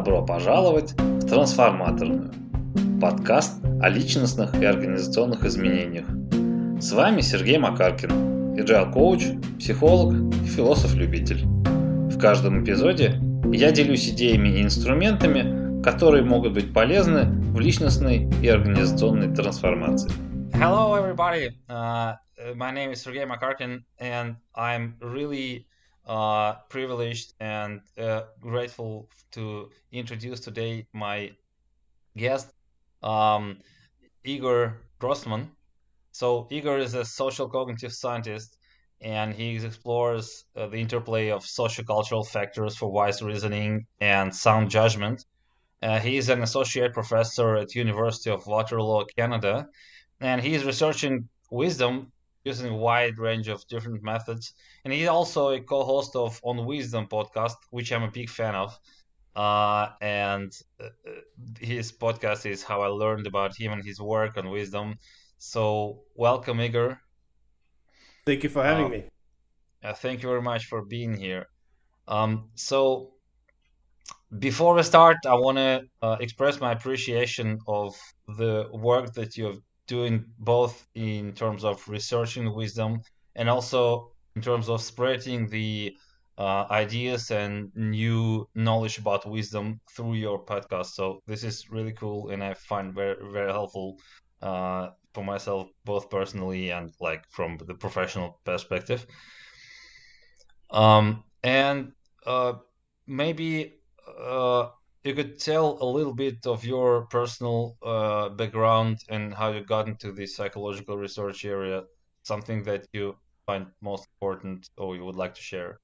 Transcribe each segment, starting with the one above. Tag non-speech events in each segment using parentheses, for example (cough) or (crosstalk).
Добро пожаловать в Трансформаторную. Подкаст о личностных и организационных изменениях. С вами Сергей Макаркин, agile коуч, психолог и философ-любитель. В каждом эпизоде я делюсь идеями и инструментами, которые могут быть полезны в личностной и организационной трансформации. Hello, everybody. Uh, my name is Sergey Makarkin, and I'm really uh, privileged and uh, grateful to introduce today my guest, um, Igor Grossman. So, Igor is a social cognitive scientist and he explores uh, the interplay of sociocultural factors for wise reasoning and sound judgment. Uh, he is an associate professor at University of Waterloo, Canada, and he is researching wisdom using a wide range of different methods. And he's also a co-host of On Wisdom podcast, which I'm a big fan of. Uh, and uh, his podcast is how I learned about him and his work on wisdom. So welcome, Igor. Thank you for having uh, me. Uh, thank you very much for being here. Um, so before we start, I want to uh, express my appreciation of the work that you have doing both in terms of researching wisdom and also in terms of spreading the uh, ideas and new knowledge about wisdom through your podcast. So this is really cool, and I find very very helpful uh, for myself, both personally and like from the professional perspective. Um, and uh, maybe uh, you could tell a little bit of your personal uh, background and how you got into the psychological research area, something that you find most important or you would like to share.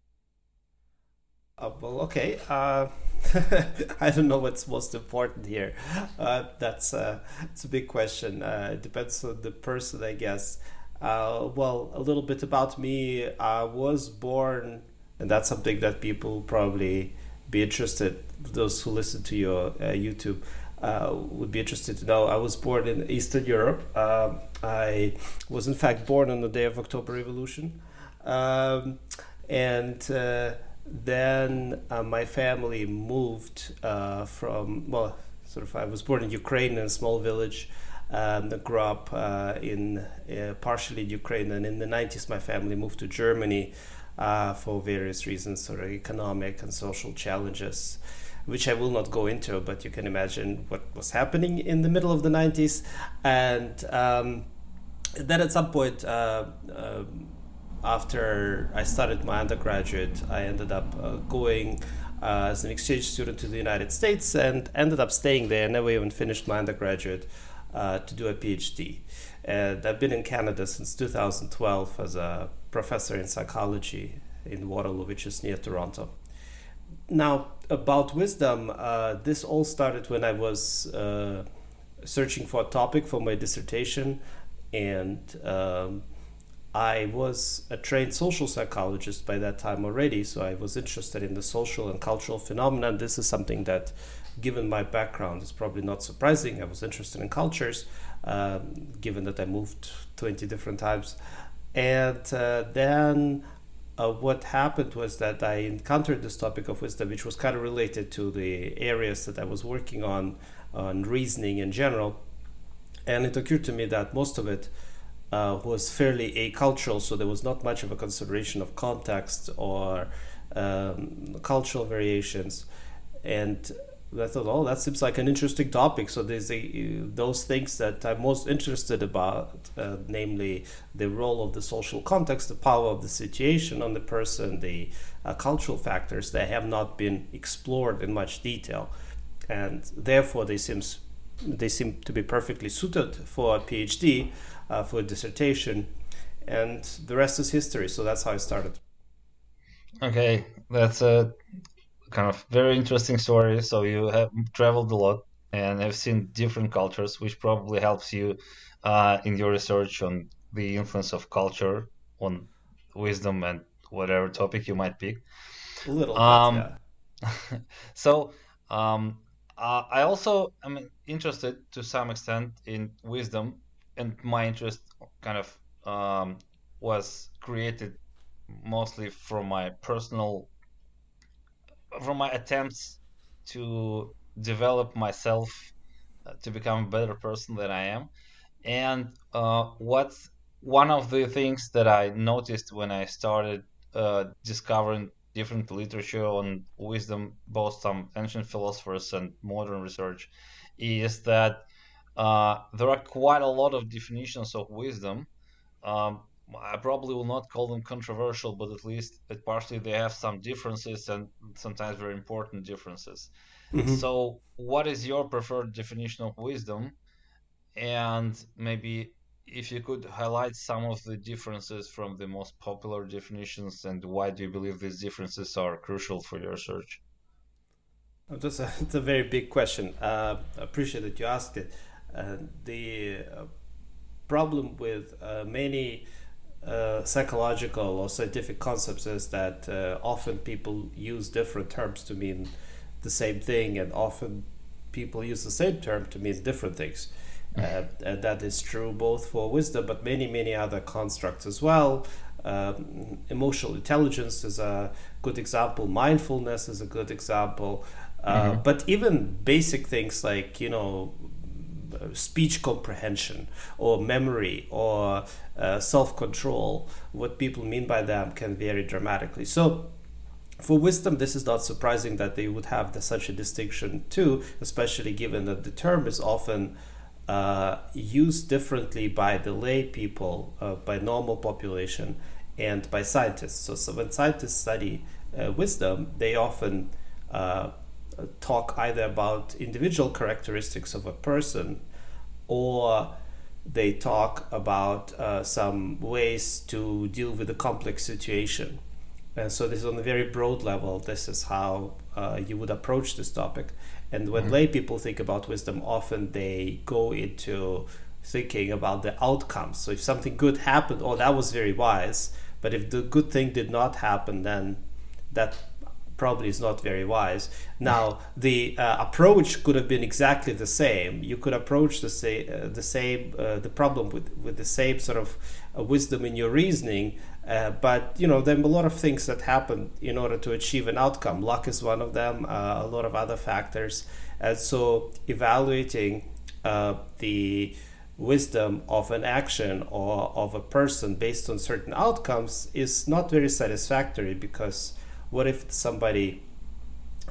Uh, well, okay. Uh, (laughs) I don't know what's most important here. Uh, that's uh, it's a big question. Uh, it depends on the person, I guess. Well, a little bit about me. I was born, and that's something that people probably be interested, those who listen to your uh, YouTube, uh, would be interested to know. I was born in Eastern Europe. Um, I was in fact born on the day of October Revolution, um, and uh, then uh, my family moved uh, from well, sort of. I was born in Ukraine in a small village. Um, grew up uh, in partially in Ukraine, and in the 90s, my family moved to Germany uh, for various reasons, sort of economic and social challenges, which I will not go into, but you can imagine what was happening in the middle of the 90s. And um, then at some point, uh, uh, after I started my undergraduate, I ended up uh, going uh, as an exchange student to the United States and ended up staying there. And never even finished my undergraduate uh, to do a PhD. And I've been in Canada since 2012 as a professor in psychology in Waterloo, which is near Toronto. Now, about wisdom, uh, this all started when I was uh, searching for a topic for my dissertation, and um, I was a trained social psychologist by that time already, so I was interested in the social and cultural phenomena. This is something that, given my background, is probably not surprising. I was interested in cultures, um, given that I moved 20 different times. And uh, then uh, what happened was that I encountered this topic of wisdom, which was kind of related to the areas that I was working on, on reasoning in general. And it occurred to me that most of it uh, was fairly acultural, so there was not much of a consideration of context or um, cultural variations. And I thought, oh, that seems like an interesting topic. So there's a, those things that I'm most interested about, uh, namely the role of the social context, the power of the situation on the person, the uh, cultural factors that have not been explored in much detail, and therefore they seems they seem to be perfectly suited for a PhD, uh, for a dissertation, and the rest is history. So that's how I started. Okay, that's a kind of very interesting story. So you have traveled a lot and have seen different cultures, which probably helps you uh, in your research on the influence of culture on wisdom and whatever topic you might pick. A little, um, bit, yeah. (laughs) so um, uh, I also am interested to some extent in wisdom, and my interest kind of um, was created mostly from my personal from my attempts to develop myself uh, to become a better person than I am. And uh, what's one of the things that I noticed when I started uh, discovering different literature on wisdom, both some ancient philosophers and modern research, is that uh, there are quite a lot of definitions of wisdom. Um, I probably will not call them controversial, but at least partially they have some differences and sometimes very important differences. Mm-hmm. So, what is your preferred definition of wisdom? And maybe if you could highlight some of the differences from the most popular definitions and why do you believe these differences are crucial for your research? That's a, (laughs) it's a very big question. Uh, I appreciate that you asked it. Uh, the uh, problem with uh, many uh, psychological or scientific concepts is that uh, often people use different terms to mean the same thing, and often people use the same term to mean different things. Uh, that is true both for wisdom, but many, many other constructs as well. Um, emotional intelligence is a good example. Mindfulness is a good example. Uh, mm-hmm. But even basic things like, you know, speech comprehension or memory or uh, self control, what people mean by them can vary dramatically. So, for wisdom, this is not surprising that they would have the, such a distinction too, especially given that the term is often uh, used differently by the lay people, uh, by normal population, and by scientists. So, so when scientists study uh, wisdom, they often uh, talk either about individual characteristics of a person or they talk about uh, some ways to deal with a complex situation. And so, this is on a very broad level. This is how uh, you would approach this topic. And when mm-hmm. lay people think about wisdom, often they go into thinking about the outcomes. So if something good happened, oh, that was very wise. But if the good thing did not happen, then that probably is not very wise. Now, the uh, approach could have been exactly the same. You could approach the, say, uh, the same uh, the problem with, with the same sort of uh, wisdom in your reasoning, uh, but you know there are a lot of things that happen in order to achieve an outcome. Luck is one of them. Uh, a lot of other factors, and so evaluating the wisdom of an action or of a person based on certain outcomes is not very satisfactory because what if somebody,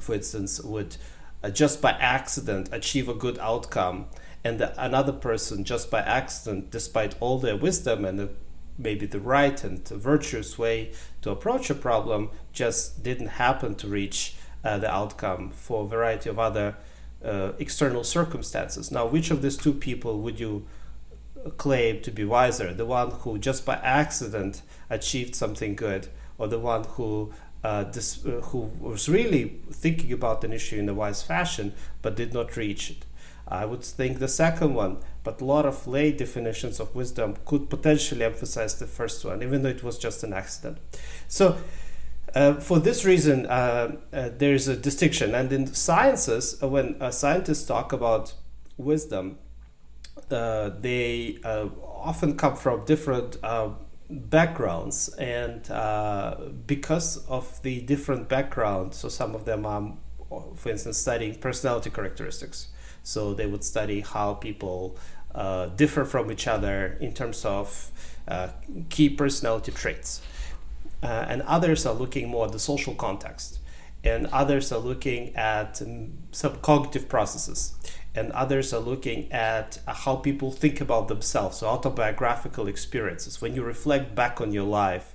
for instance, would uh, just by accident achieve a good outcome? and another person just by accident despite all their wisdom and the maybe the right and virtuous way to approach a problem just didn't happen to reach uh, the outcome for a variety of other uh, external circumstances. Now, which of these two people would you claim to be wiser? The one who just by accident achieved something good, or the one who uh, this, uh, who was really thinking about an issue in a wise fashion but did not reach it? I would think the second one, but a lot of lay definitions of wisdom could potentially emphasize the first one, even though it was just an accident. So, uh, for this reason, uh, uh, there is a distinction. And in sciences, uh, when scientists talk about wisdom, they often come from different backgrounds. And because of the different backgrounds, so some of them are, for instance, studying personality characteristics so they would study how people uh, differ from each other in terms of uh, key personality traits. Uh, and others are looking more at the social context. And others are looking at um, some cognitive processes. And others are looking at how people think about themselves, so autobiographical experiences. When you reflect back on your life,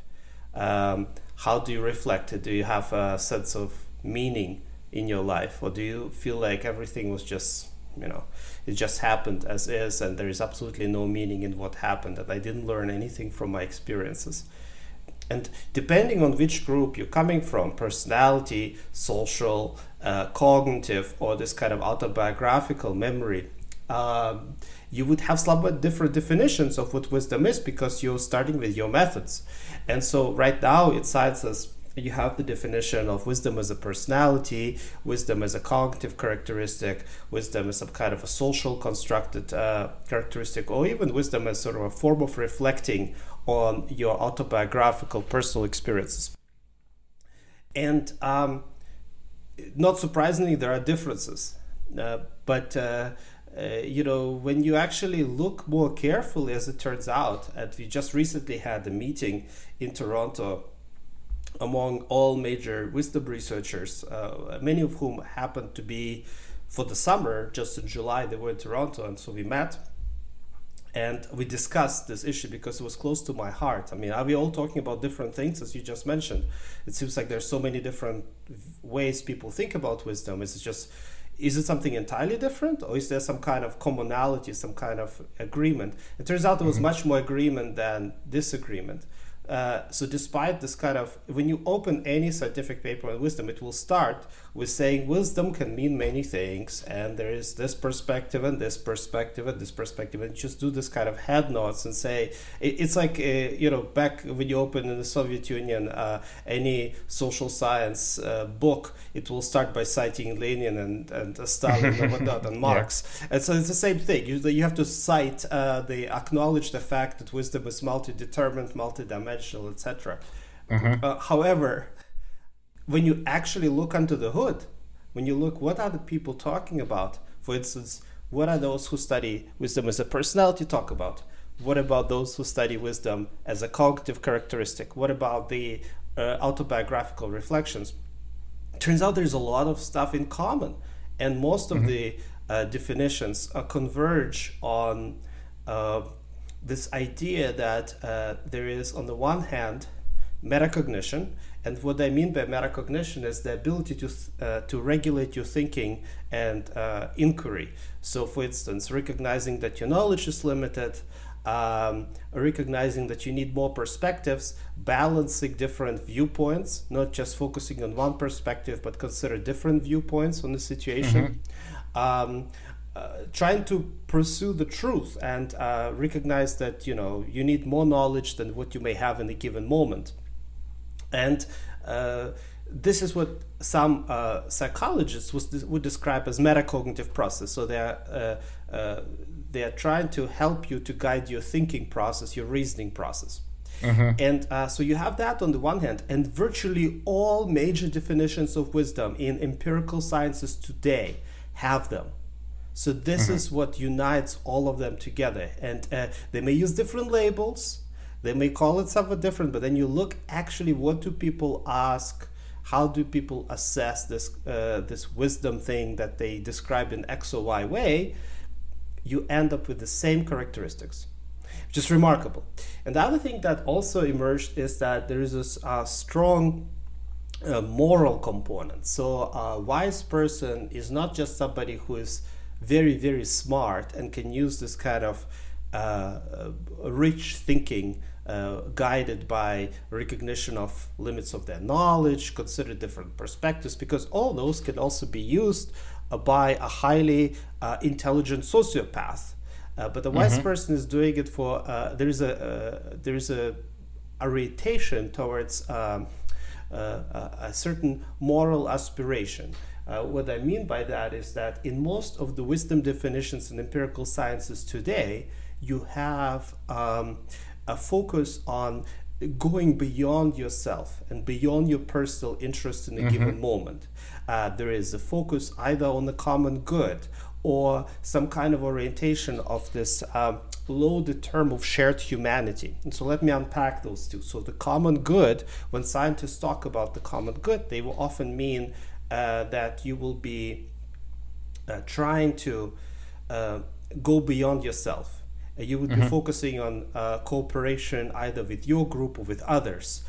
um, how do you reflect it? Do you have a sense of meaning in your life? Or do you feel like everything was just you know it just happened as is and there is absolutely no meaning in what happened and i didn't learn anything from my experiences and depending on which group you're coming from personality social uh, cognitive or this kind of autobiographical memory um, you would have somewhat different definitions of what wisdom is because you're starting with your methods and so right now it as you have the definition of wisdom as a personality, wisdom as a cognitive characteristic, wisdom as some kind of a social constructed uh, characteristic, or even wisdom as sort of a form of reflecting on your autobiographical personal experiences. And um, not surprisingly, there are differences. Uh, but uh, uh, you know, when you actually look more carefully, as it turns out, and we just recently had a meeting in Toronto among all major wisdom researchers, uh, many of whom happened to be for the summer, just in July, they were in Toronto, and so we met and we discussed this issue because it was close to my heart. I mean, are we all talking about different things, as you just mentioned? It seems like there's so many different ways people think about wisdom. Is it just is it something entirely different, or is there some kind of commonality, some kind of agreement? It turns out there was mm-hmm. much more agreement than disagreement. Uh, so despite this kind of when you open any scientific paper on wisdom it will start with saying wisdom can mean many things and there is this perspective and this perspective and this perspective and just do this kind of head nods and say it's like uh, you know back when you open in the soviet union uh, any social science uh, book it will start by citing lenin and, and stalin and whatnot (laughs) and marx yeah. and so it's the same thing you, you have to cite uh, the acknowledge the fact that wisdom is multi-determined multi-dimensional etc. Mm-hmm. Uh, however, when you actually look under the hood, when you look, what are the people talking about? For instance, what are those who study wisdom as a personality talk about? What about those who study wisdom as a cognitive characteristic? What about the uh, autobiographical reflections? Turns out there's a lot of stuff in common, and most of mm-hmm. the uh, definitions uh, converge on uh, this idea that uh, there is, on the one hand, metacognition, and what I mean by metacognition is the ability to uh, to regulate your thinking and uh, inquiry. So, for instance, recognizing that your knowledge is limited, um, recognizing that you need more perspectives, balancing different viewpoints, not just focusing on one perspective, but consider different viewpoints on the situation. Mm-hmm. Um, uh, trying to pursue the truth and uh, recognize that you know you need more knowledge than what you may have in a given moment and uh, this is what some uh, psychologists would, would describe as metacognitive process so they're uh, they are trying to help you to guide your thinking process your reasoning process mm-hmm. And so you have that on the one hand, and virtually all major definitions of wisdom in empirical sciences today have them. So this mm-hmm. is what unites all of them together. And uh, they may use different labels, they may call it something different, but then you look actually what do people ask? How do people assess this uh, this wisdom thing that they describe in X or Y way? You end up with the same characteristics, which is remarkable. And the other thing that also emerged is that there is a uh, strong uh, moral component. So a wise person is not just somebody who is very very smart and can use this kind of uh, rich thinking uh, guided by recognition of limits of their knowledge, consider different perspectives, because all those can also be used uh, by a highly uh, intelligent sociopath. Uh, but the wise mm-hmm. person is doing it for uh, there is a there is a orientation towards um, a certain moral aspiration. Uh, what I mean by that is that in most of the wisdom definitions in empirical sciences today, you have um, a focus on going beyond yourself and beyond your personal interest in a mm-hmm. given moment. Uh, there is a focus either on the common good or some kind of orientation of this uh, loaded term of shared humanity. And so let me unpack those two. So, the common good, when scientists talk about the common good, they will often mean uh, that you will be uh, trying to uh, go beyond yourself. Uh, you would mm-hmm. be focusing on uh, cooperation either with your group or with others.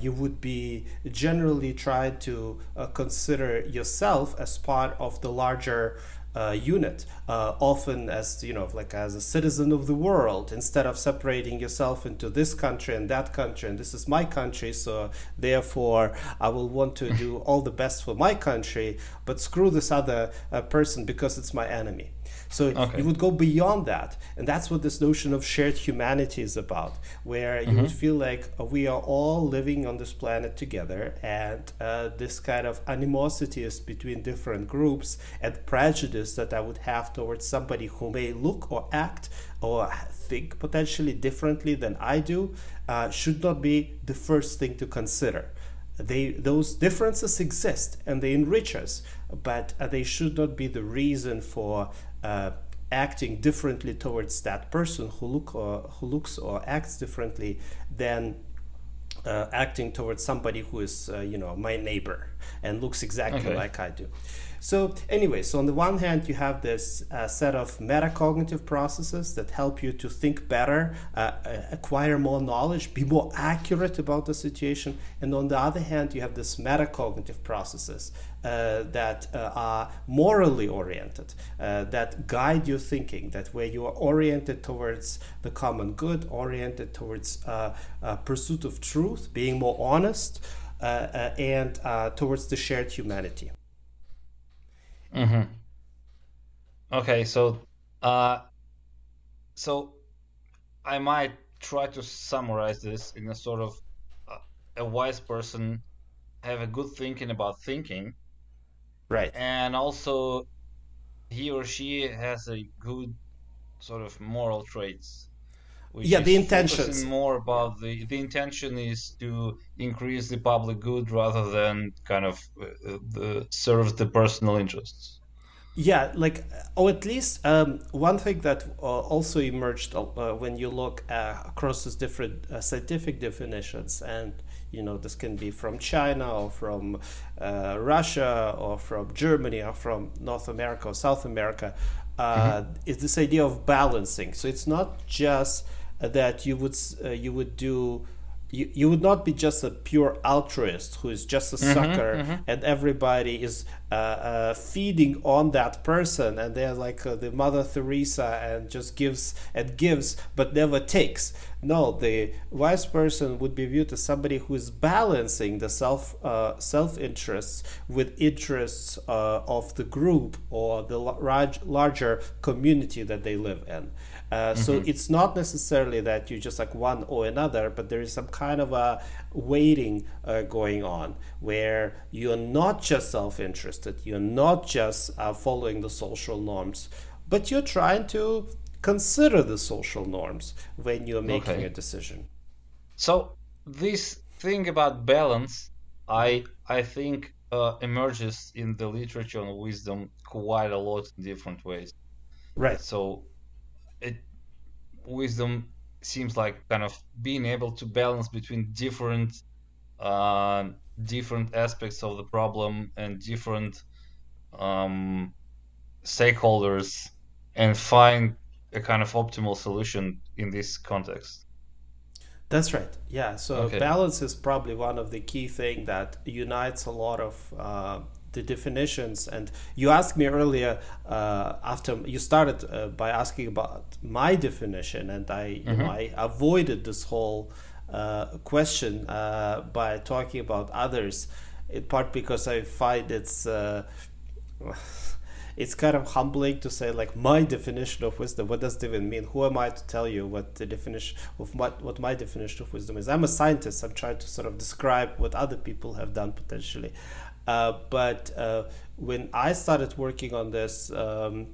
you would be generally trying to consider yourself as part of the larger uh, unit, uh, often as you know, like as a citizen of the world, instead of separating yourself into this country and that country, and this is my country, so therefore I will want to do all the best for my country, but screw this other uh, person because it's my enemy. So okay. you would go beyond that. And that's what this notion of shared humanity is about, where mm-hmm. you would feel like uh, we are all living on this planet together and uh, this kind of animosity is between different groups and prejudice that I would have towards somebody who may look or act or think potentially differently than I do uh, should not be the first thing to consider. they those differences exist and they enrich us, but uh, they should not be the reason for uh, acting differently towards that person who look or who looks or acts differently than uh, acting towards somebody who is uh, you know my neighbor and looks exactly okay. like I do. So anyway, so on the one hand, you have this uh, set of metacognitive processes that help you to think better, uh, uh, acquire more knowledge, be more accurate about the situation. And on the other hand, you have this metacognitive processes uh, that uh, are morally oriented, uh, that guide your thinking, that where you are oriented towards the common good, oriented towards pursuit of truth, being more honest, and towards the shared humanity. Mm-hmm. Okay, so uh, so I might try to summarize this in a sort of uh, a wise person have a good thinking about thinking, right? And also, he or she has a good sort of moral traits. yeah, the intention more about the the intention is to increase the public good rather than kind of uh, the serve the personal interests yeah like or at least um, one thing that uh, also emerged uh, when you look uh, across these different uh, scientific definitions and you know this can be from china or from uh, russia or from germany or from north america or south america uh, mm-hmm. is this idea of balancing so it's not just that you would you would do you, you would not be just a pure altruist who is just a mm-hmm, sucker mm-hmm. and everybody is uh, uh, feeding on that person and they're like uh, the mother teresa and just gives and gives but never takes no the wise person would be viewed as somebody who is balancing the self uh, self interests with interests uh, of the group or the large, larger community that they live in uh, mm-hmm. So it's not necessarily that you just like one or another, but there is some kind of a weighting uh, going on where you're not just self interested, you're not just uh, following the social norms, but you're trying to consider the social norms when you're making okay. a decision. So this thing about balance, I I think uh, emerges in the literature on wisdom quite a lot in different ways. Right. So it wisdom seems like kind of being able to balance between different uh, different aspects of the problem and different um, stakeholders and find a kind of optimal solution in this context. That's right. Yeah. So okay. balance is probably one of the key thing that unites a lot of uh, the definitions. And you asked me earlier uh, after you started uh, by asking about my definition, and I, you mm-hmm. know, I avoided this whole question uh, by talking about others. In part because I find it's uh, it's kind of humbling to say like my definition of wisdom. What does it even mean? Who am i to tell you what the definition of what, what my definition of wisdom is? I'm a scientist. I'm trying to sort of describe what other people have done potentially. Uh, but uh, when I started working on this, um,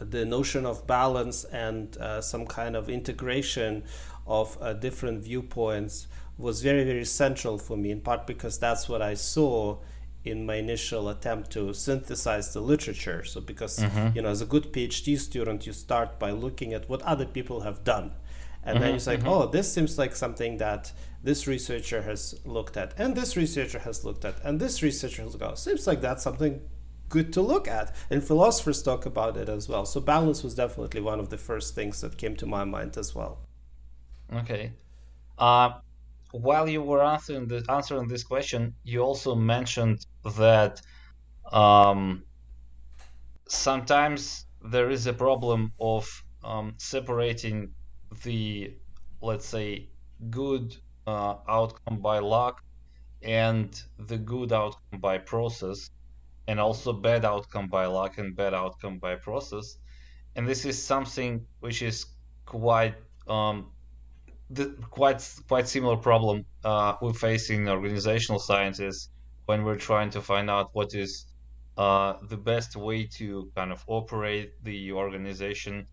the notion of balance and uh, some kind of integration of uh, different viewpoints was very, very central for me, in part because that's what I saw in my initial attempt to synthesize the literature. So, because, mm-hmm. you know, as a good PhD student, you start by looking at what other people have done. And mm-hmm, then you say, mm-hmm. oh, this seems like something that this researcher has looked at, and this researcher has looked at, and this researcher has gone. Seems like that's something good to look at. And philosophers talk about it as well. So balance was definitely one of the first things that came to my mind as well. Okay. Uh, while you were answering, the, answering this question, you also mentioned that um, sometimes there is a problem of um, separating the, let's say, good uh, outcome by luck and the good outcome by process and also bad outcome by luck and bad outcome by process. And this is something which is quite um, the, quite quite similar problem uh, we face in organizational sciences when we're trying to find out what is uh, the best way to kind of operate the organization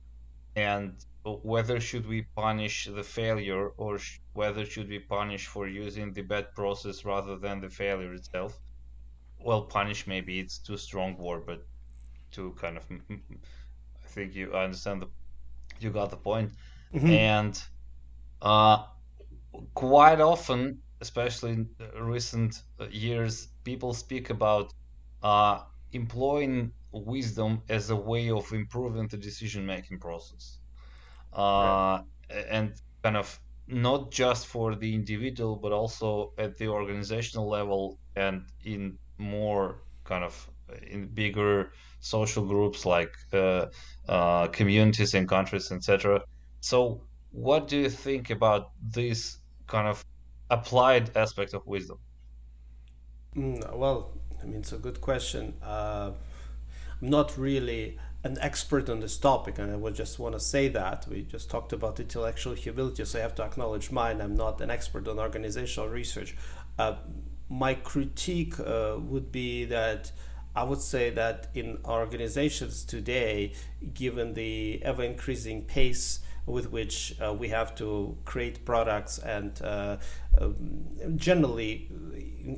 and whether should we punish the failure or sh- whether should we punish for using the bad process rather than the failure itself well punish maybe it's too strong word but to kind of (laughs) i think you understand the you got the point. Mm-hmm. and uh quite often especially in recent years people speak about uh employing wisdom as a way of improving the decision making process. Uh, and kind of not just for the individual but also at the organizational level and in more kind of in bigger social groups like uh, uh, communities and countries etc so what do you think about this kind of applied aspect of wisdom mm, well i mean it's a good question uh, i'm not really an expert on this topic, and I would just want to say that we just talked about intellectual humility, so I have to acknowledge mine. I'm not an expert on organizational research. My critique uh, would be that I would say that in organizations today, given the ever increasing pace with which uh, we have to create products and uh, um, generally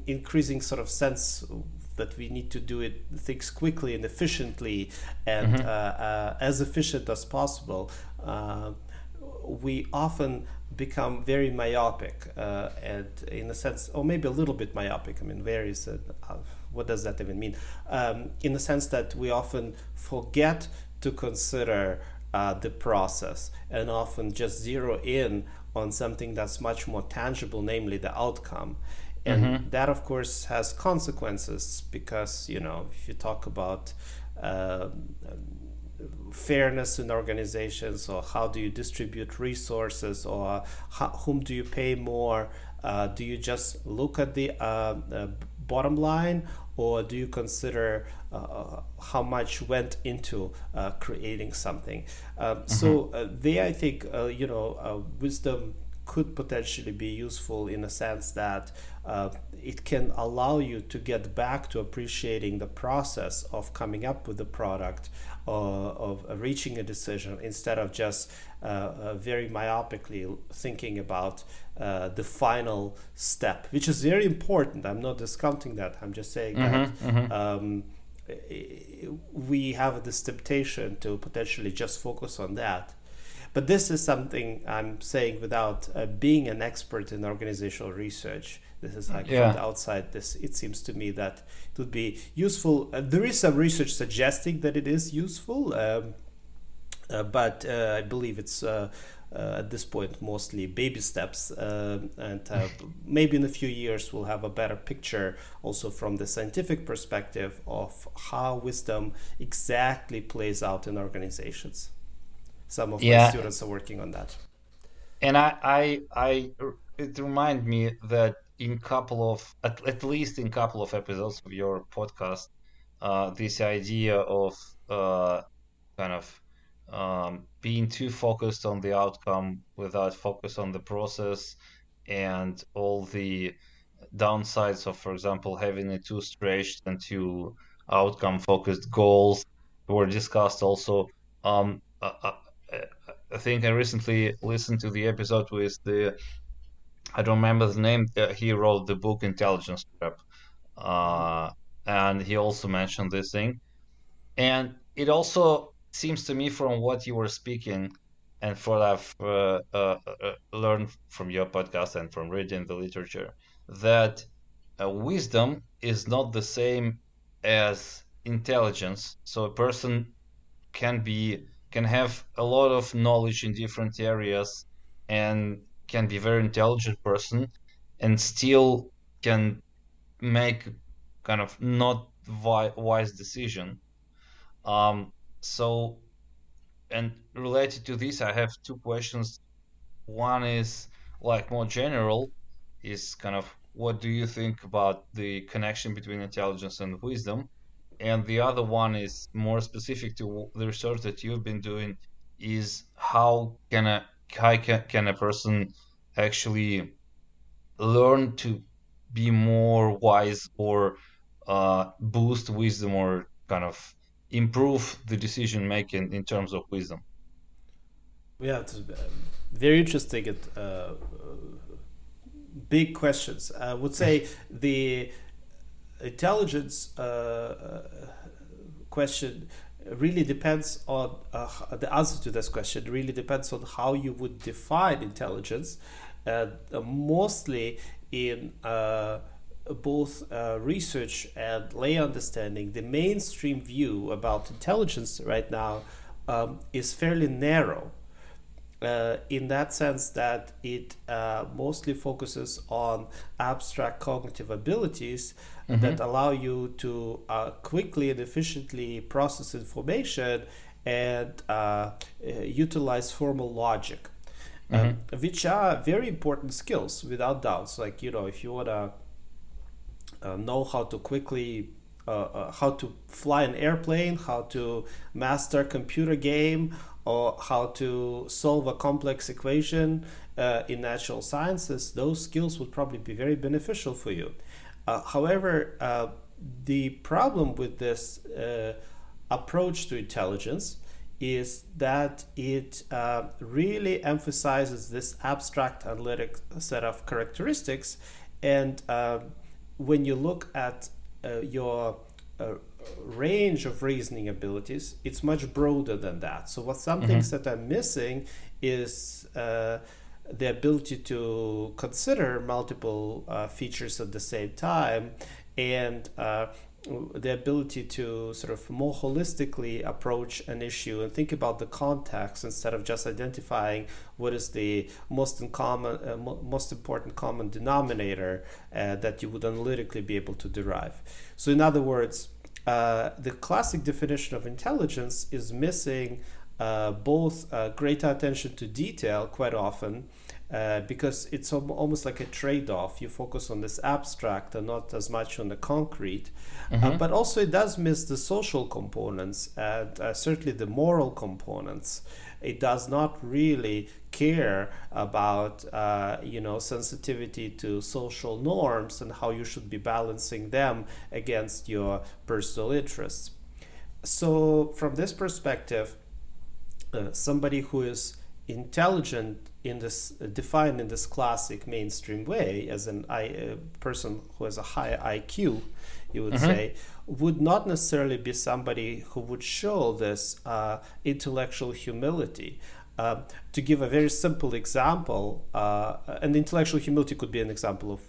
increasing sort of sense that we need to do it things quickly and efficiently and mm-hmm. uh, uh, as efficient as possible. Uh, we often become very myopic uh, and in a sense or maybe a little bit myopic i mean varies uh, what does that even mean um, in the sense that we often forget to consider uh, the process and often just zero in on something that's much more tangible namely the outcome and mm-hmm. that of course has consequences because you know if you talk about uh, fairness in organizations or how do you distribute resources or how, whom do you pay more uh, do you just look at the uh, bottom line or do you consider uh, how much went into uh, creating something mm-hmm. so uh, there i think you know wisdom could potentially be useful in a sense that uh, it can allow you to get back to appreciating the process of coming up with the product uh, of reaching a decision instead of just uh, uh very myopically thinking about uh, the final step which is very important. I'm not discounting that. I'm just saying mm-hmm, that mm-hmm. Um, we have this temptation to potentially just focus on that but this is something I'm saying without uh, being an expert in organizational research. This is like yeah. from the outside. This it seems to me that it would be useful. Uh, there is some research suggesting that it is useful, um, uh, but uh, I believe it's. Uh, uh, at this point, mostly baby steps, and (laughs) maybe in a few years we'll have a better picture, also from the scientific perspective, of how wisdom exactly plays out in organizations some of yeah. my students are working on that and i i, I it remind me that in couple of at, at least in couple of episodes of your podcast uh, this idea of uh, kind of um, being too focused on the outcome without focus on the process and all the downsides of for example having a too stretched and too outcome focused goals were discussed also um, uh, uh I think I recently listened to the episode with the I don't remember the name. Uh, he wrote the book Intelligence Trap, uh, and he also mentioned this thing. And it also seems to me, from what you were speaking, and what I've uh, uh, uh, learned from your podcast and from reading the literature, that uh, wisdom is not the same as intelligence. So a person can be can have a lot of knowledge in different areas and can be very intelligent person and still can make kind of not wise decision. Um, so and related to this i have two questions. One is like more general is kind of what do you think about the connection between intelligence and wisdom and the other one is more specific to the research that you've been doing is how can a how can, can a person actually learn to be more wise or uh, boost wisdom or kind of improve the decision making in terms of wisdom Yeah, it's very interesting. uh, big questions. I would say (laughs) the intelligence uh, uh, question really depends on uh, the answer to this question really depends on how you would define intelligence mostly in both uh, research and lay understanding the mainstream view about intelligence right now um, is fairly narrow uh, in that sense that it uh, mostly focuses on abstract cognitive abilities mm-hmm. that allow you to uh, quickly and efficiently process information and uh, uh, utilize formal logic. Um, mm-hmm. Which are very important skills without doubts like you know if you want to uh, know how to quickly how to fly an airplane how to master a computer game or how to solve a complex equation uh, in natural sciences, those skills would probably be very beneficial for you. Uh, however, uh, the problem with this uh, approach to intelligence is that it uh, really emphasizes this abstract analytic set of characteristics. And uh, when you look at your range of reasoning abilities, it's much broader than that. So, what some mm-hmm. things that are missing is uh, the ability to consider multiple uh, features at the same time and uh, the ability to sort of more holistically approach an issue and think about the context instead of just identifying what is the most in common, uh, most important common denominator uh, that you would analytically be able to derive. So, in other words, uh, the classic definition of intelligence is missing uh, both uh, greater attention to detail quite often uh, because it's almost like a trade-off. You focus on this abstract and not as much on the concrete, uh, mm-hmm. but also it does miss the social components and certainly the moral components it does not really care about uh, you know sensitivity to social norms and how you should be balancing them against your personal interests so from this perspective uh, somebody who is intelligent in this uh, defined in this classic mainstream way as an I, a person who has a high IQ you would mm-hmm. say, would not necessarily be somebody who would show this uh, intellectual humility. Uh, to give a very simple example, uh, and intellectual humility could be an example of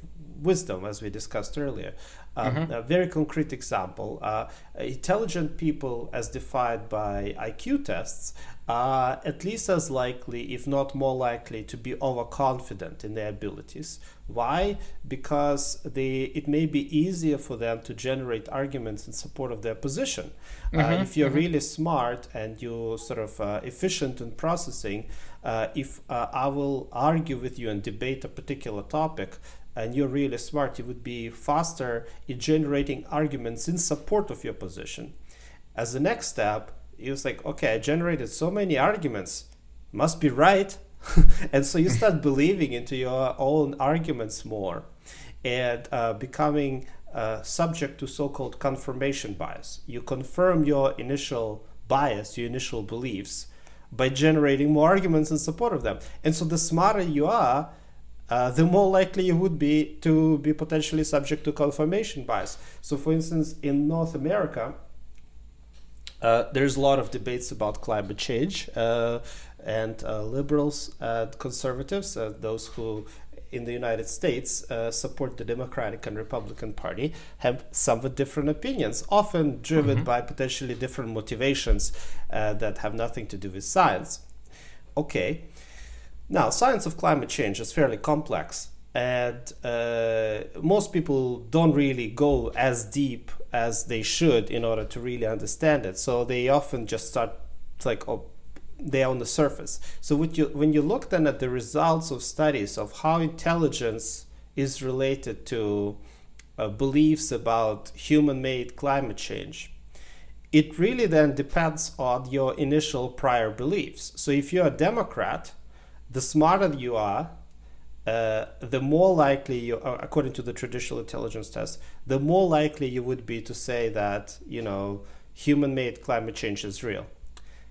wisdom, as we discussed earlier. Uh, mm-hmm. A very concrete example uh, intelligent people, as defined by IQ tests, are at least as likely, if not more likely, to be overconfident in their abilities. Why? Because they, it may be easier for them to generate arguments in support of their position. Uh, mm-hmm. Uh, if you're mm-hmm. really smart and you're sort of uh, efficient in processing, uh, if uh, I will argue with you and debate a particular topic, and you're really smart, you would be faster in generating arguments in support of your position. As the next step, it was like, okay, I generated so many arguments, must be right. (laughs) and so you start (laughs) believing into your own arguments more and uh, becoming uh, subject to so called confirmation bias. You confirm your initial bias, your initial beliefs, by generating more arguments in support of them. And so the smarter you are, uh, the more likely you would be to be potentially subject to confirmation bias. So, for instance, in North America, uh, there's a lot of debates about climate change, uh, and uh, liberals and conservatives, uh, those who in the United States uh, support the Democratic and Republican Party, have somewhat different opinions, often driven mm-hmm. by potentially different motivations that have nothing to do with science. Okay, now science of climate change is fairly complex and uh, most people don't really go as deep as they should in order to really understand it. So they often just start like oh, they're on the surface. So when you when you look then at the results of studies of how intelligence is related to uh, beliefs about human-made climate change, it really then depends on your initial prior beliefs. So if you're a Democrat, the smarter you are, uh, the more likely you, uh, according to the traditional intelligence test, the more likely you would be to say that you know human-made climate change is real.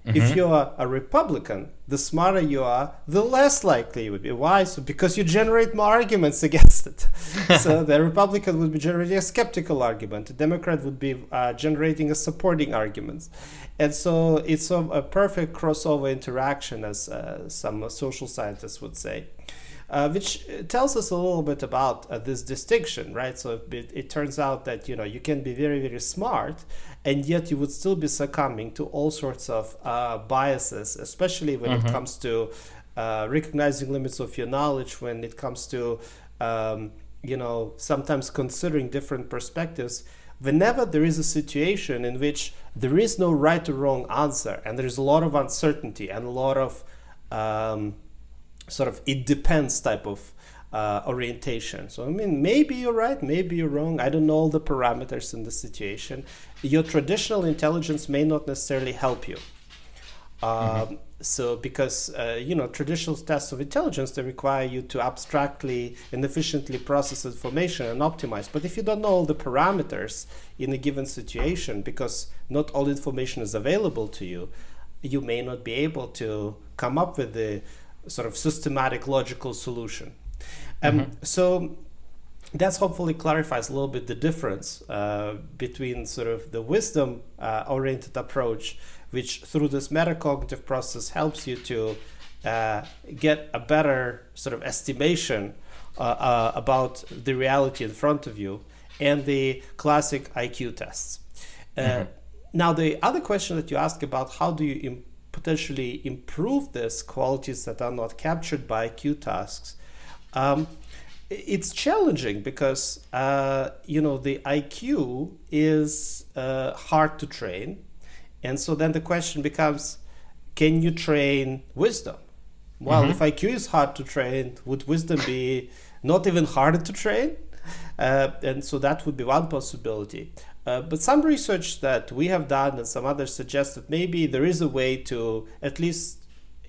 Mm-hmm. If you are a Republican, the smarter you are, the less likely you would be. Why? So because you generate more arguments (laughs) against it. (laughs) so the Republican would be generating a skeptical argument. The Democrat would be uh, generating a supporting argument. And so it's a, a perfect crossover interaction, as uh, some social scientists would say. Uh, which tells us a little bit about uh, this distinction, right? So it, it, turns out that you know you can be very very smart, and yet you would still be succumbing to all sorts of uh, biases, especially when mm-hmm. it comes to uh, recognizing limits of your knowledge, when it comes to um, you know sometimes considering different perspectives. Whenever there is a situation in which there is no right or wrong answer, and there is a lot of uncertainty and a lot of um, sort of it depends type of uh, orientation. So, I mean, maybe you're right, maybe you're wrong. I don't know all the parameters in the situation. Your traditional intelligence may not necessarily help you. mm-hmm. Um, so, because, uh, you know, traditional tests of intelligence, they require you to abstractly and efficiently process information and optimize. But if you don't know all the parameters in a given situation, because not all information is available to you, you may not be able to come up with the sort of systematic logical solution. Um, mm-hmm. So that's hopefully clarifies a little bit the difference uh, between sort of the wisdom uh, oriented approach, which through this metacognitive process helps you to uh, get a better sort of estimation uh, uh, about the reality in front of you, and the classic IQ tests. Uh, mm-hmm. Now, the other question that you ask about how do you potentially improve this, qualities that are not captured by IQ tasks um, it's challenging because uh, you know the IQ is uh, hard to train, and so then the question becomes, can you train wisdom? Well, mm-hmm. if IQ is hard to train, would wisdom be not even harder to train? Uh, and so that would be one possibility. Uh, but some research that we have done and some others suggest that maybe there is a way to at least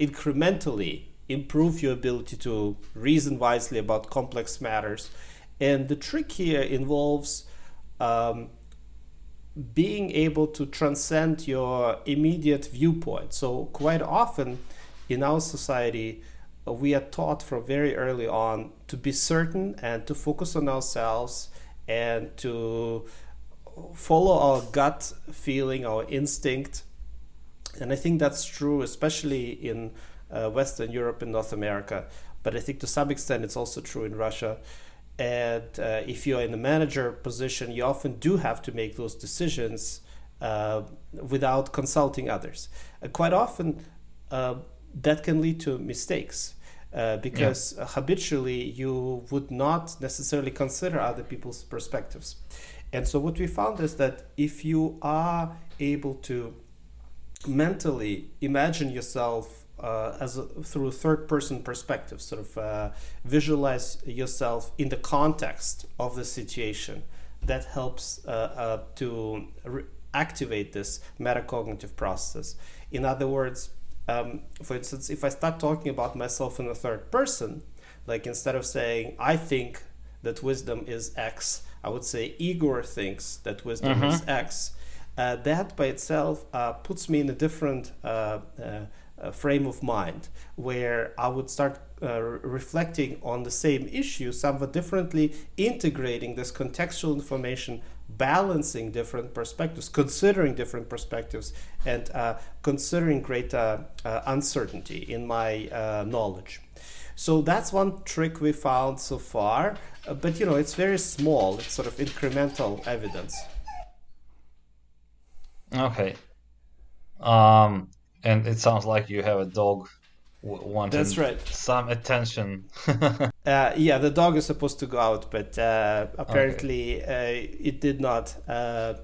incrementally improve your ability to reason wisely about complex matters. And the trick here involves um, being able to transcend your immediate viewpoint. So, quite often in our society, uh, we are taught from very early on to be certain and to focus on ourselves and to follow our gut feeling, our instinct. And I think that's true, especially in uh, Western Europe and North America. But I think to some extent it's also true in Russia. And uh, if you're in a manager position, you often do have to make those decisions uh, without consulting others. Uh, quite often, uh, that can lead to mistakes. Uh, because yeah. habitually you would not necessarily consider other people's perspectives. And so, what we found is that if you are able to mentally imagine yourself uh, as a, through a third person perspective, sort of uh, visualize yourself in the context of the situation. That helps uh, uh to re- activate this metacognitive process. In other words, um, for instance, if I start talking about myself in the third person, like instead of saying I think that wisdom is X, I would say Igor thinks that wisdom mm-hmm. is X. Uh, that by itself uh, puts me in a different uh, frame of mind where I would start uh, reflecting on the same issue somewhat differently, integrating this contextual information, balancing different perspectives, considering different perspectives, and uh, considering greater uh, uncertainty in my uh, knowledge. So that's one trick we found so far, uh, but you know it's very small. It's sort of incremental evidence. Okay. Um, and it sounds like you have a dog wanting That's right. some attention. (laughs) uh, yeah, the dog is supposed to go out, but uh, apparently okay. uh, it did not. Uh,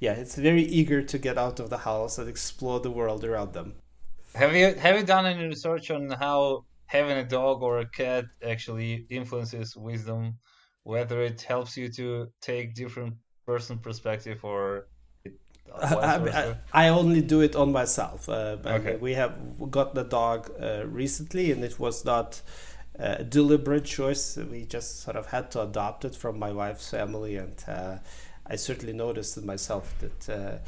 yeah, it's very eager to get out of the house and explore the world around them. Have you have you done any research on how having a dog or a cat actually influences wisdom? Whether it helps you to take different person perspective or I, I, only do it on myself. Uh, okay. We have got the dog uh, recently, and it was not a deliberate choice. We just sort of had to adopt it from my wife's family, and uh, I certainly noticed in myself that uh,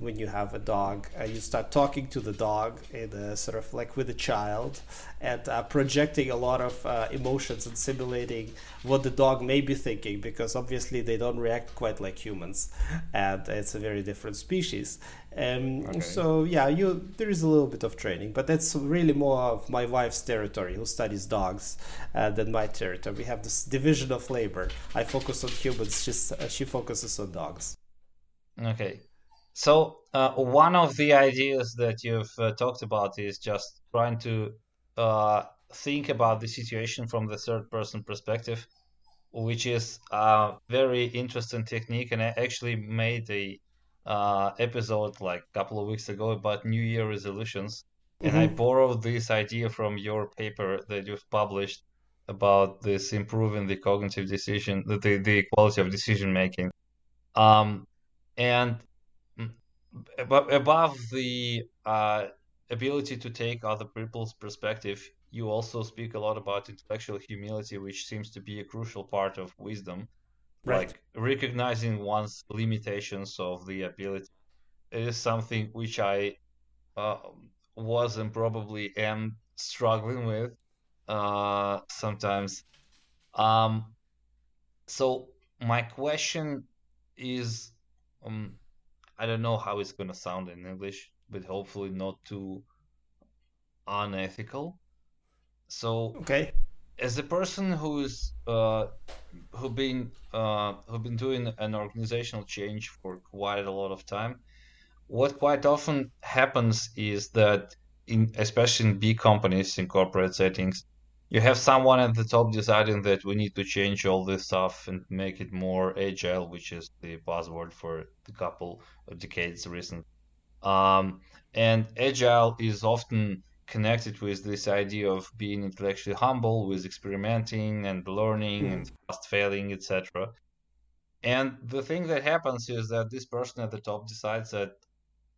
when you have a dog, uh, you start talking to the dog in a sort of like with a child and uh, projecting a lot of uh, emotions and simulating what the dog may be thinking because obviously they don't react quite like humans and it's a very different species. Um, okay. So yeah, you there is a little bit of training, but that's really more of my wife's territory, who studies dogs, uh, than my territory. We have this division of labor. I focus on humans; she's, uh, she focuses on dogs. Okay, so uh, one of the ideas that you've uh, talked about is just trying to uh, think about the situation from the third person perspective, which is a very interesting technique. And I actually made a uh, episode like a couple of weeks ago about New Year resolutions, mm-hmm. and I mm-hmm. borrowed this idea from your paper that you've published about this improving the cognitive decision, the the quality of decision making. Um, and above the uh, ability to take other people's perspective, you also speak a lot about intellectual humility, which seems to be a crucial part of wisdom. Right. Like recognizing one's limitations of the ability. It is something which I uh, was and probably am struggling with uh, sometimes. Um, so my question is um, I don't know how it's gonna sound in English, but hopefully not too unethical. So okay, as a person who's uh, who been uh, who been doing an organizational change for quite a lot of time, what quite often happens is that in especially in big companies in corporate settings, you have someone at the top deciding that we need to change all this stuff and make it more agile, which is the buzzword for a couple of decades recent. Um, and agile is often connected with this idea of being intellectually humble, with experimenting and learning mm. and fast failing, etc. And the thing that happens is that this person at the top decides that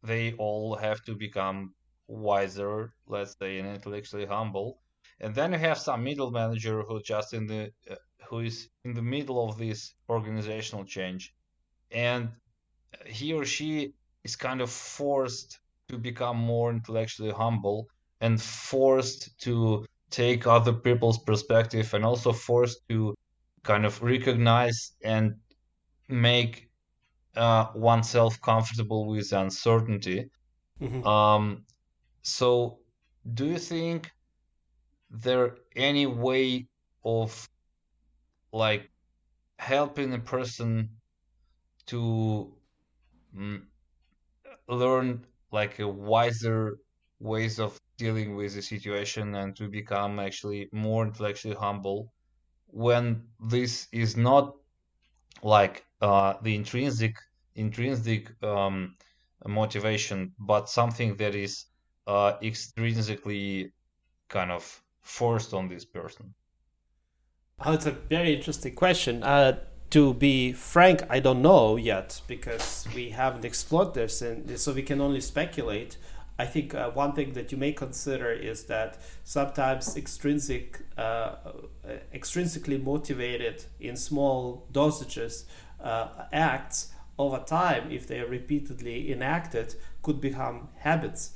they all have to become wiser, let's say, and intellectually humble and then you have some middle manager who just in the uh, who is in the middle of this organizational change and he or she is kind of forced to become more intellectually humble and forced to take other people's perspective and also forced to kind of recognize and make uh, oneself comfortable with uncertainty. Mm-hmm. Um, so, do you think there any way of like helping a person to mm, learn like a wiser ways of dealing with the situation and to become actually more intellectually humble when this is not like uh, the intrinsic intrinsic um, motivation but something that is uh, extrinsically kind of forced on this person? Oh, it's a very interesting question. Uh, to be frank, I don't know yet because we haven't explored this, and so we can only speculate. I think uh, one thing that you may consider is that sometimes extrinsic, uh, extrinsically motivated in small dosages uh, acts over time, if they are repeatedly enacted, could become habits,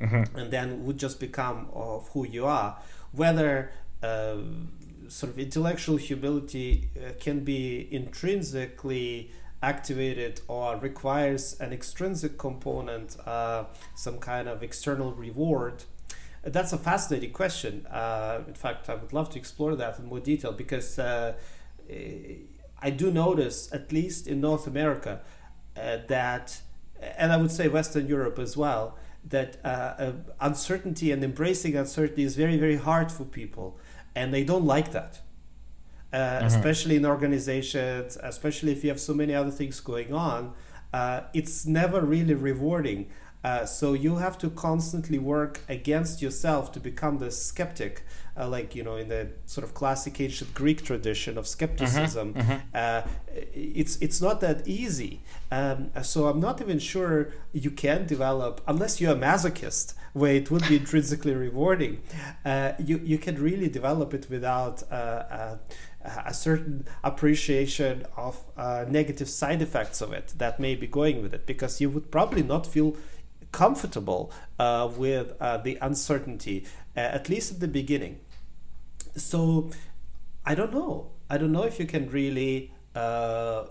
mm-hmm. and then would just become of who you are whether uh, sort of intellectual humility uh, can be intrinsically activated or requires an extrinsic component, uh, some kind of external reward. That's a fascinating question. Uh, in fact, I would love to explore that in more detail because uh, I do notice, at least in North America, uh, that, and I would say Western Europe as well, that uh, uh, uncertainty and embracing uncertainty is very very hard for people and they don't like that uh, mm-hmm. especially in organizations especially if you have so many other things going on uh, it's never really rewarding uh, so you have to constantly work against yourself to become the skeptic, uh, like you know in the sort of classic ancient Greek tradition of skepticism. Mm-hmm, mm-hmm. Uh, it's it's not that easy. Um, so I'm not even sure you can develop unless you're a masochist, where it would be intrinsically rewarding. Uh, you you can really develop it without uh, a certain appreciation of uh, negative side effects of it that may be going with it because you would probably not feel comfortable uh, with uh, the uncertainty uh, at least at the beginning so i don't know i don't know if you can really uh,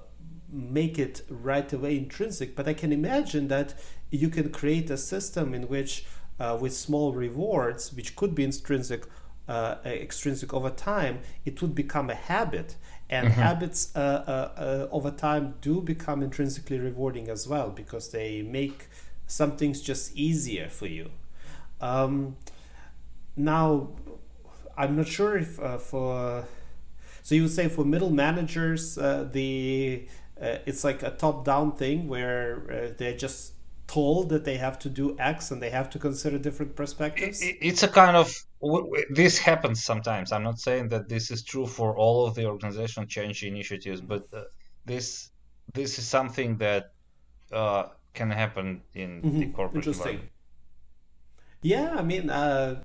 make it right away intrinsic but i can imagine that you can create a system in which uh, with small rewards which could be intrinsic uh, extrinsic over time, it would become a habit. And mm-hmm. habits uh, uh, uh, over time do become intrinsically rewarding as well because they make some things just easier for you. Um, now, I'm not sure if uh, for so you would say for middle managers uh, the it's like a top-down thing where they're just told that they have to do X and they have to consider different perspectives? It's a kind of this happens sometimes. I'm not saying that this is true for all of the organizational change initiatives, but uh, this this is something that uh, can happen in mm-hmm. the corporate Interesting. environment. Yeah, I mean, uh,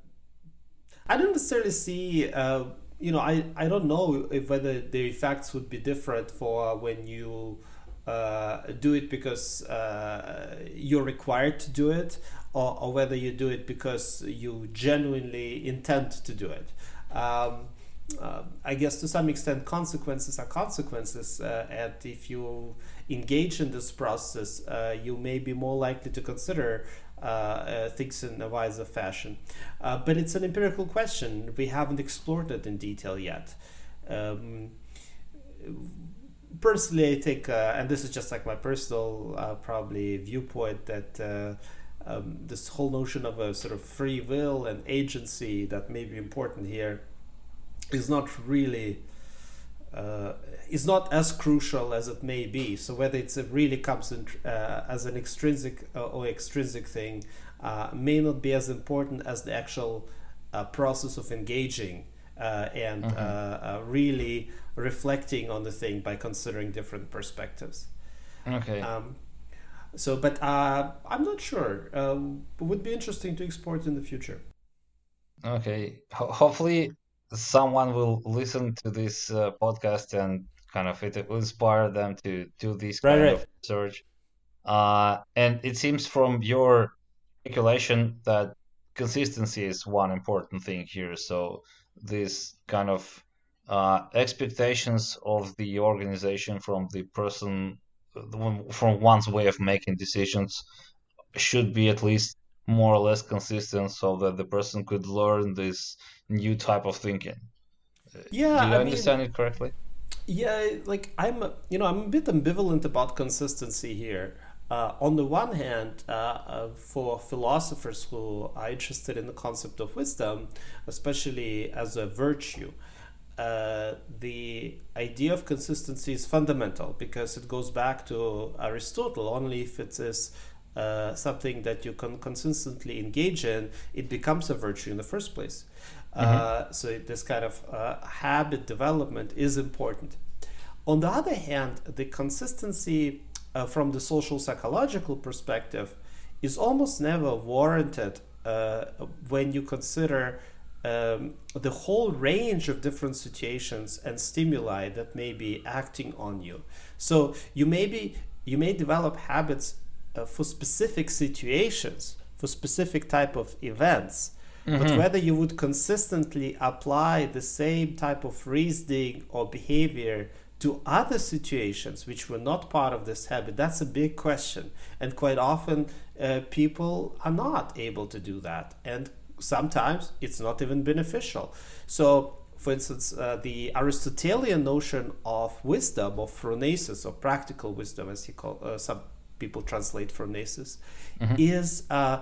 I don't necessarily see. Uh, you know, I, I don't know if whether the effects would be different for when you uh, do it because uh, you're required to do it or, or, whether you do it because you genuinely intend to do it. Um, uh, I guess to some extent, consequences are consequences, uh, and if you engage in this process, uh, you may be more likely to consider uh, things in a wiser fashion. but it's an empirical question. We haven't explored it in detail yet. Um, personally, I think, uh, and this is just like my personal uh, probably viewpoint, that uh, um, this whole notion of a sort of free will and agency that may be important here is not really. Uh, is not as crucial as it may be. So whether it really comes in, uh, as an extrinsic uh, or extrinsic thing may not be as important as the actual process of engaging uh, and mm-hmm. uh, uh, really reflecting on the thing by considering different perspectives. Okay. Um, so, but uh, I'm not sure. Um, it would be interesting to explore in the future. Okay. Ho- hopefully, someone will listen to this uh, podcast and kind of it will inspire them to do this kind right, right. of research. Uh, and it seems from your calculation that consistency is one important thing here. So this kind of uh, expectations of the organization from the person from one's way of making decisions should be at least more or less consistent so that the person could learn this new type of thinking. Yeah do you I understand mean, it correctly? yeah like i'm you know i'm a bit ambivalent about consistency here. Uh, on the one hand, uh, uh, for philosophers who are interested in the concept of wisdom, especially as a virtue, uh, the idea of consistency is fundamental because it goes back to Aristotle. Only if it is uh, something that you can consistently engage in, it becomes a virtue in the first place. Uh, mm-hmm. so this kind of habit development is important. On the other hand, the consistency uh, from the social psychological perspective is almost never warranted uh, when you consider um, the whole range of different situations and stimuli that may be acting on you. So you may be you may develop habits uh, for specific situations, for specific type of events. Mm-hmm. But whether you would consistently apply the same type of reasoning or behavior to other situations which were not part of this habit? That's a big question. And quite often, uh, people are not able to do that. And sometimes it's not even beneficial. So, for instance, uh, the Aristotelian notion of wisdom, of phronesis, or practical wisdom, as he call, uh, some people translate phronesis, mm-hmm. is uh,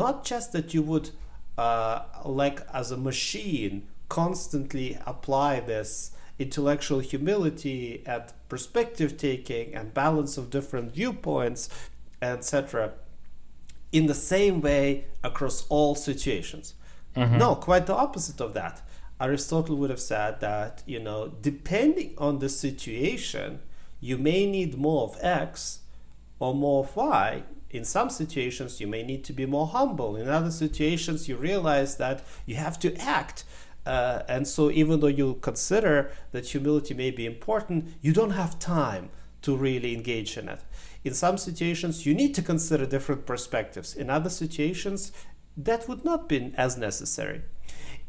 not just that you would, uh, like as a machine, constantly apply this intellectual humility and perspective taking and balance of different viewpoints, etc., in the same way across all situations. Mm-hmm. No, quite the opposite of that. Aristotle would have said that, you know, depending on the situation, you may need more of X or more of Y. In some situations, you may need to be more humble. In other situations, you realize that you have to act uh, and so even though you consider that humility may be important, you don't have time to really engage in it. In some situations, you need to consider different perspectives. In other situations, that would not be as necessary.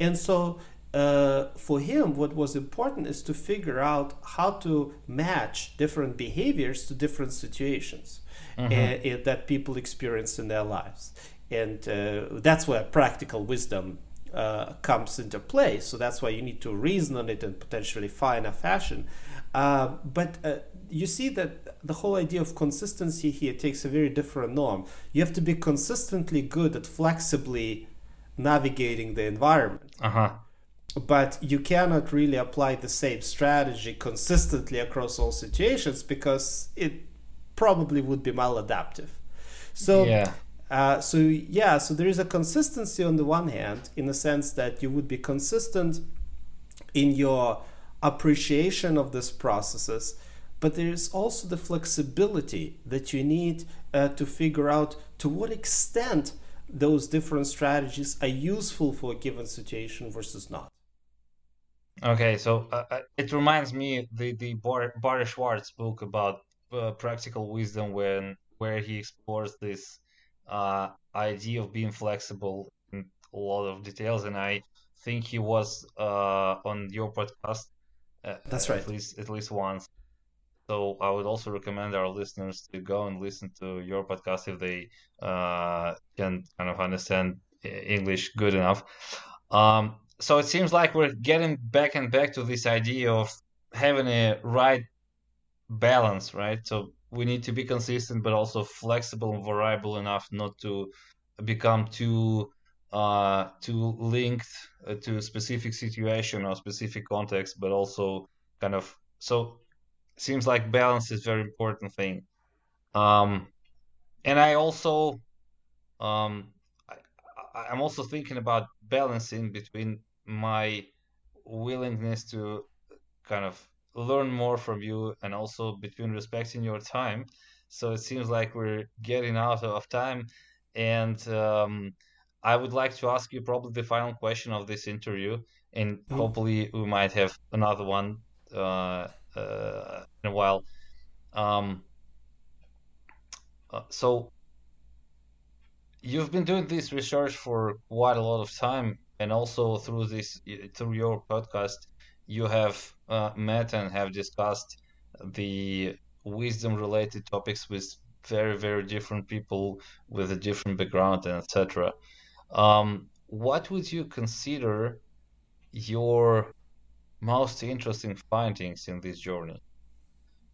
And so uh, for him, what was important is to figure out how to match different behaviors to different situations mm-hmm. uh, that people experience in their lives. And uh, that's where practical wisdom uh, comes into play. So that's why you need to reason on it in potentially finer fashion. Uh, but uh, you see that the whole idea of consistency here takes a very different norm. You have to be consistently good at flexibly navigating the environment. Uh-huh. But you cannot really apply the same strategy consistently across all situations because it probably would be maladaptive. So yeah. Uh, so yeah, so there is a consistency on the one hand, in the sense that you would be consistent in your appreciation of these processes, but there is also the flexibility that you need uh, to figure out to what extent those different strategies are useful for a given situation versus not. Okay, so uh, uh it reminds me the the Bar- Barry Schwartz book about uh, practical wisdom when where he explores this uh, idea of being flexible in a lot of details, and I think he was uh, on your podcast. Uh, That's right. At least at least once. So I would also recommend our listeners to go and listen to your podcast if they uh, can kind of understand English good enough. Um, so it seems like we're getting back and back to this idea of having a right balance, right? So we need to be consistent but also flexible and variable enough not to become too uh, too linked uh, to a specific situation or specific context but also kind of so seems like balance is very important thing um, and i also um, I, i'm also thinking about balancing between my willingness to kind of learn more from you and also between respecting your time. So it seems like we're getting out of time. And um, I would like to ask you probably the final question of this interview. And mm-hmm. hopefully, we might have another one uh, uh, in a while. Um, uh, so, you've been doing this research for quite a lot of time, and also through this through your podcast, you have uh, met and have discussed the wisdom related topics with very very different people with a different background and etc um, what would you consider your most interesting findings in this journey?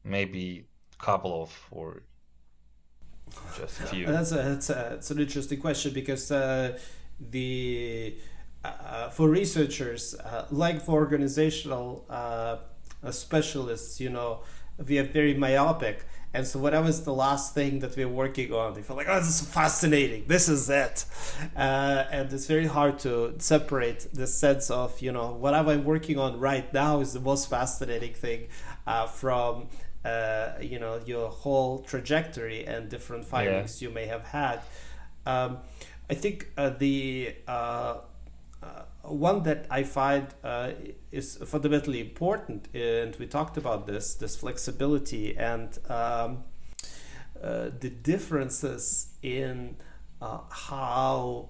Maybe a couple of or just a few. That's a that's, a, that's an interesting question because uh, the uh, for researchers, uh, like for organizational uh, specialists, you know, we are very myopic. And so whatever is the last thing that we're working on, they feel like, oh, this is fascinating. This is it. Uh, and it's very hard to separate the sense of, you know, whatever I'm working on right now is the most fascinating thing uh, from, uh, you know, your whole trajectory and different findings yeah. you may have had. Um, I think the one that I find uh, is fundamentally important, and we talked about this this flexibility and um, uh, the differences in uh, how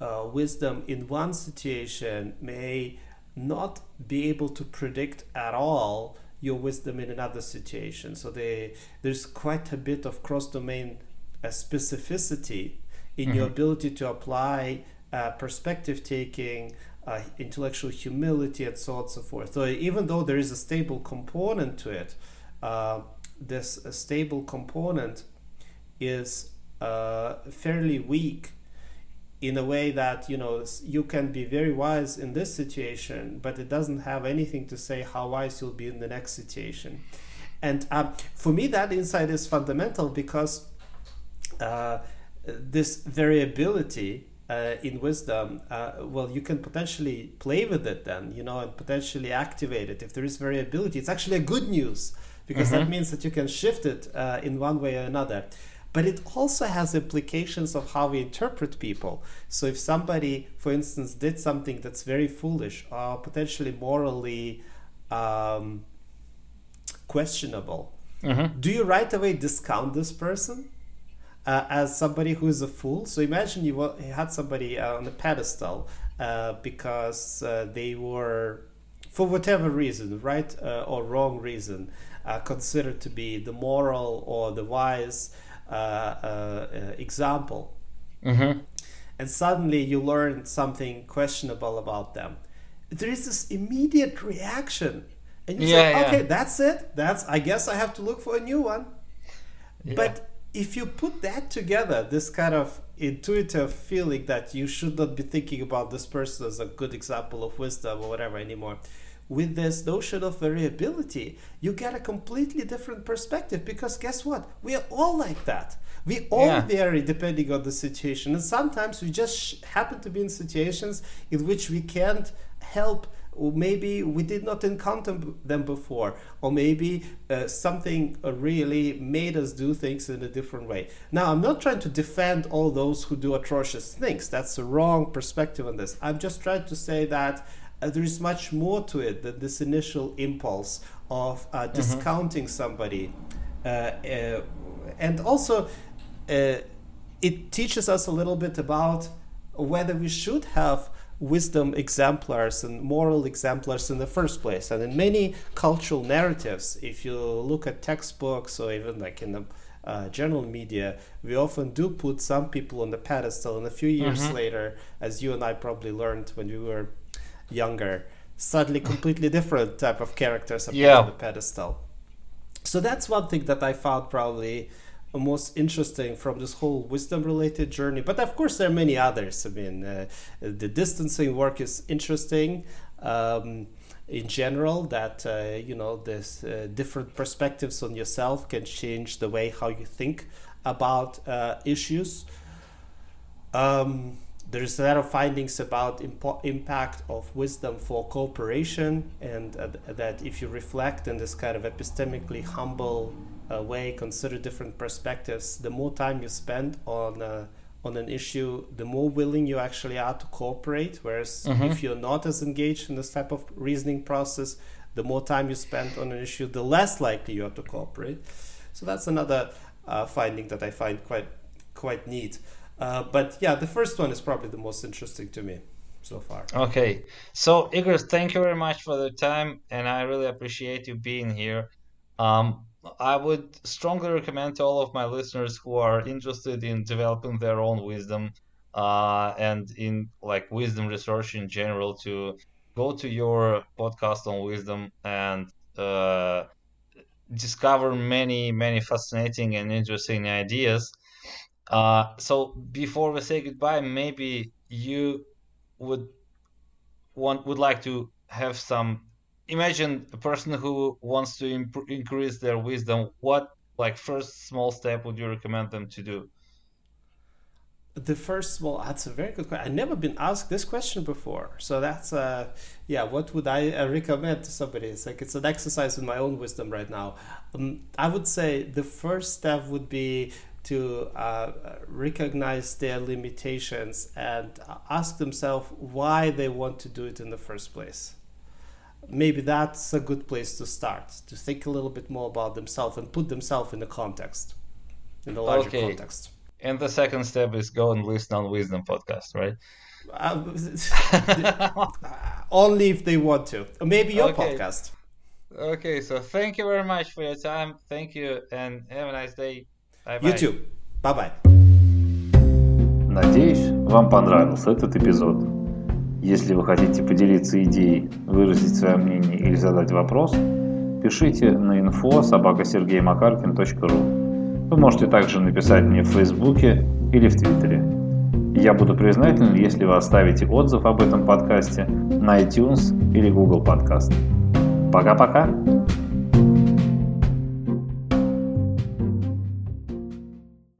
uh, wisdom in one situation may not be able to predict at all your wisdom in another situation. So they, there's quite a bit of cross domain uh, specificity in mm-hmm. your ability to apply uh, perspective taking uh, intellectual humility, and so on and so forth. So even though there is a stable component to it, uh, this stable component is uh, fairly weak in a way that you know you can be very wise in this situation, but it doesn't have anything to say how wise you'll be in the next situation. And um, for me, that insight is fundamental because uh, this variability uh, in wisdom, uh, well, you can potentially play with it then, you know, and potentially activate it. If there is variability, it's actually a good news because mm-hmm. that means that you can shift it uh, in one way or another. but it also has implications of how we interpret people. So if somebody, for instance, did something that's very foolish or potentially morally um, questionable, mm-hmm. do you right away discount this person? Uh, as somebody who is a fool. So imagine you, had somebody on a pedestal uh, because uh, they were, for whatever reason, right uh, or wrong reason, uh, considered to be the moral or the wise uh, example. Mm-hmm. And suddenly you learn something questionable about them. There is this immediate reaction. And you yeah, say, okay, yeah. that's it. That's I guess I have to look for a new one. Yeah. But if you put that together, this kind of intuitive feeling that you should not be thinking about this person as a good example of wisdom or whatever anymore, with this notion of variability, you get a completely different perspective because guess what? We are all like that. We all yeah. vary depending on the situation. And sometimes we just happen to be in situations in which we can't help or maybe we did not encounter them before, or maybe uh, something really made us do things in a different way. Now, I'm not trying to defend all those who do atrocious things. That's a wrong perspective on this. I'm just trying to say that uh, there is much more to it than this initial impulse of uh, mm-hmm. discounting mm-hmm. somebody. Uh, uh, and also, uh, it teaches us a little bit about whether we should have wisdom exemplars and moral exemplars in the first place. And in many cultural narratives, if you look at textbooks or even like in the uh, general media, we often do put some people on the pedestal. And a few years mm-hmm. later, as you and I probably learned when we were younger, suddenly completely different type of characters appear yeah. on the pedestal. So that's one thing that I found probably most interesting from this whole wisdom related journey. But of course, there are many others. I mean, uh, the distancing work is interesting. Um, in general, that uh, you know, this uh, different perspectives on yourself can change the way how you think about uh, issues. Um, there's a lot of findings about impo- impact of wisdom for cooperation, and uh, that if you reflect in this kind of epistemically humble uh, way, consider different perspectives, the more time you spend on uh, on an issue, the more willing you actually are to cooperate. Whereas mm-hmm. if you're not as engaged in this type of reasoning process, the more time you spend on an issue, the less likely you are to cooperate. So that's another uh, finding that I find quite quite neat. Uh, but yeah, the first one is probably the most interesting to me so far. Okay, so Igor, thank you very much for the time, and I really appreciate you being here. Um, I would strongly recommend to all of my listeners who are interested in developing their own wisdom uh, and in like wisdom research in general to go to your podcast on wisdom and uh, discover many many fascinating and interesting ideas uh, so before we say goodbye, maybe you would want would like to have some. Imagine a person who wants to imp- increase their wisdom. What like first small step would you recommend them to do? The first small that's a very good question. I've never been asked this question before, so that's uh yeah. What would I uh, recommend to somebody? It's like it's an exercise in my own wisdom right now. Um, I would say the first step would be to uh, recognize their limitations and ask themselves why they want to do it in the first place Maybe that's a good place to start, to think a little bit more about themselves and put themselves in the context, in the larger okay. context. And the second step is go and listen on Wisdom podcast, right? Uh, (laughs) only if they want to. Or maybe your okay. podcast. Okay, so thank you very much for your time. Thank you and have a nice day. YouTube. Bye-bye. Надеюсь, вам понравился этот эпизод. Если вы хотите поделиться идеей, выразить свое мнение или задать вопрос, пишите на info собакасергеймакаркин.ру. Вы можете также написать мне в Фейсбуке или в Твиттере. Я буду признателен, если вы оставите отзыв об этом подкасте на iTunes или Google Podcast. Пока-пока!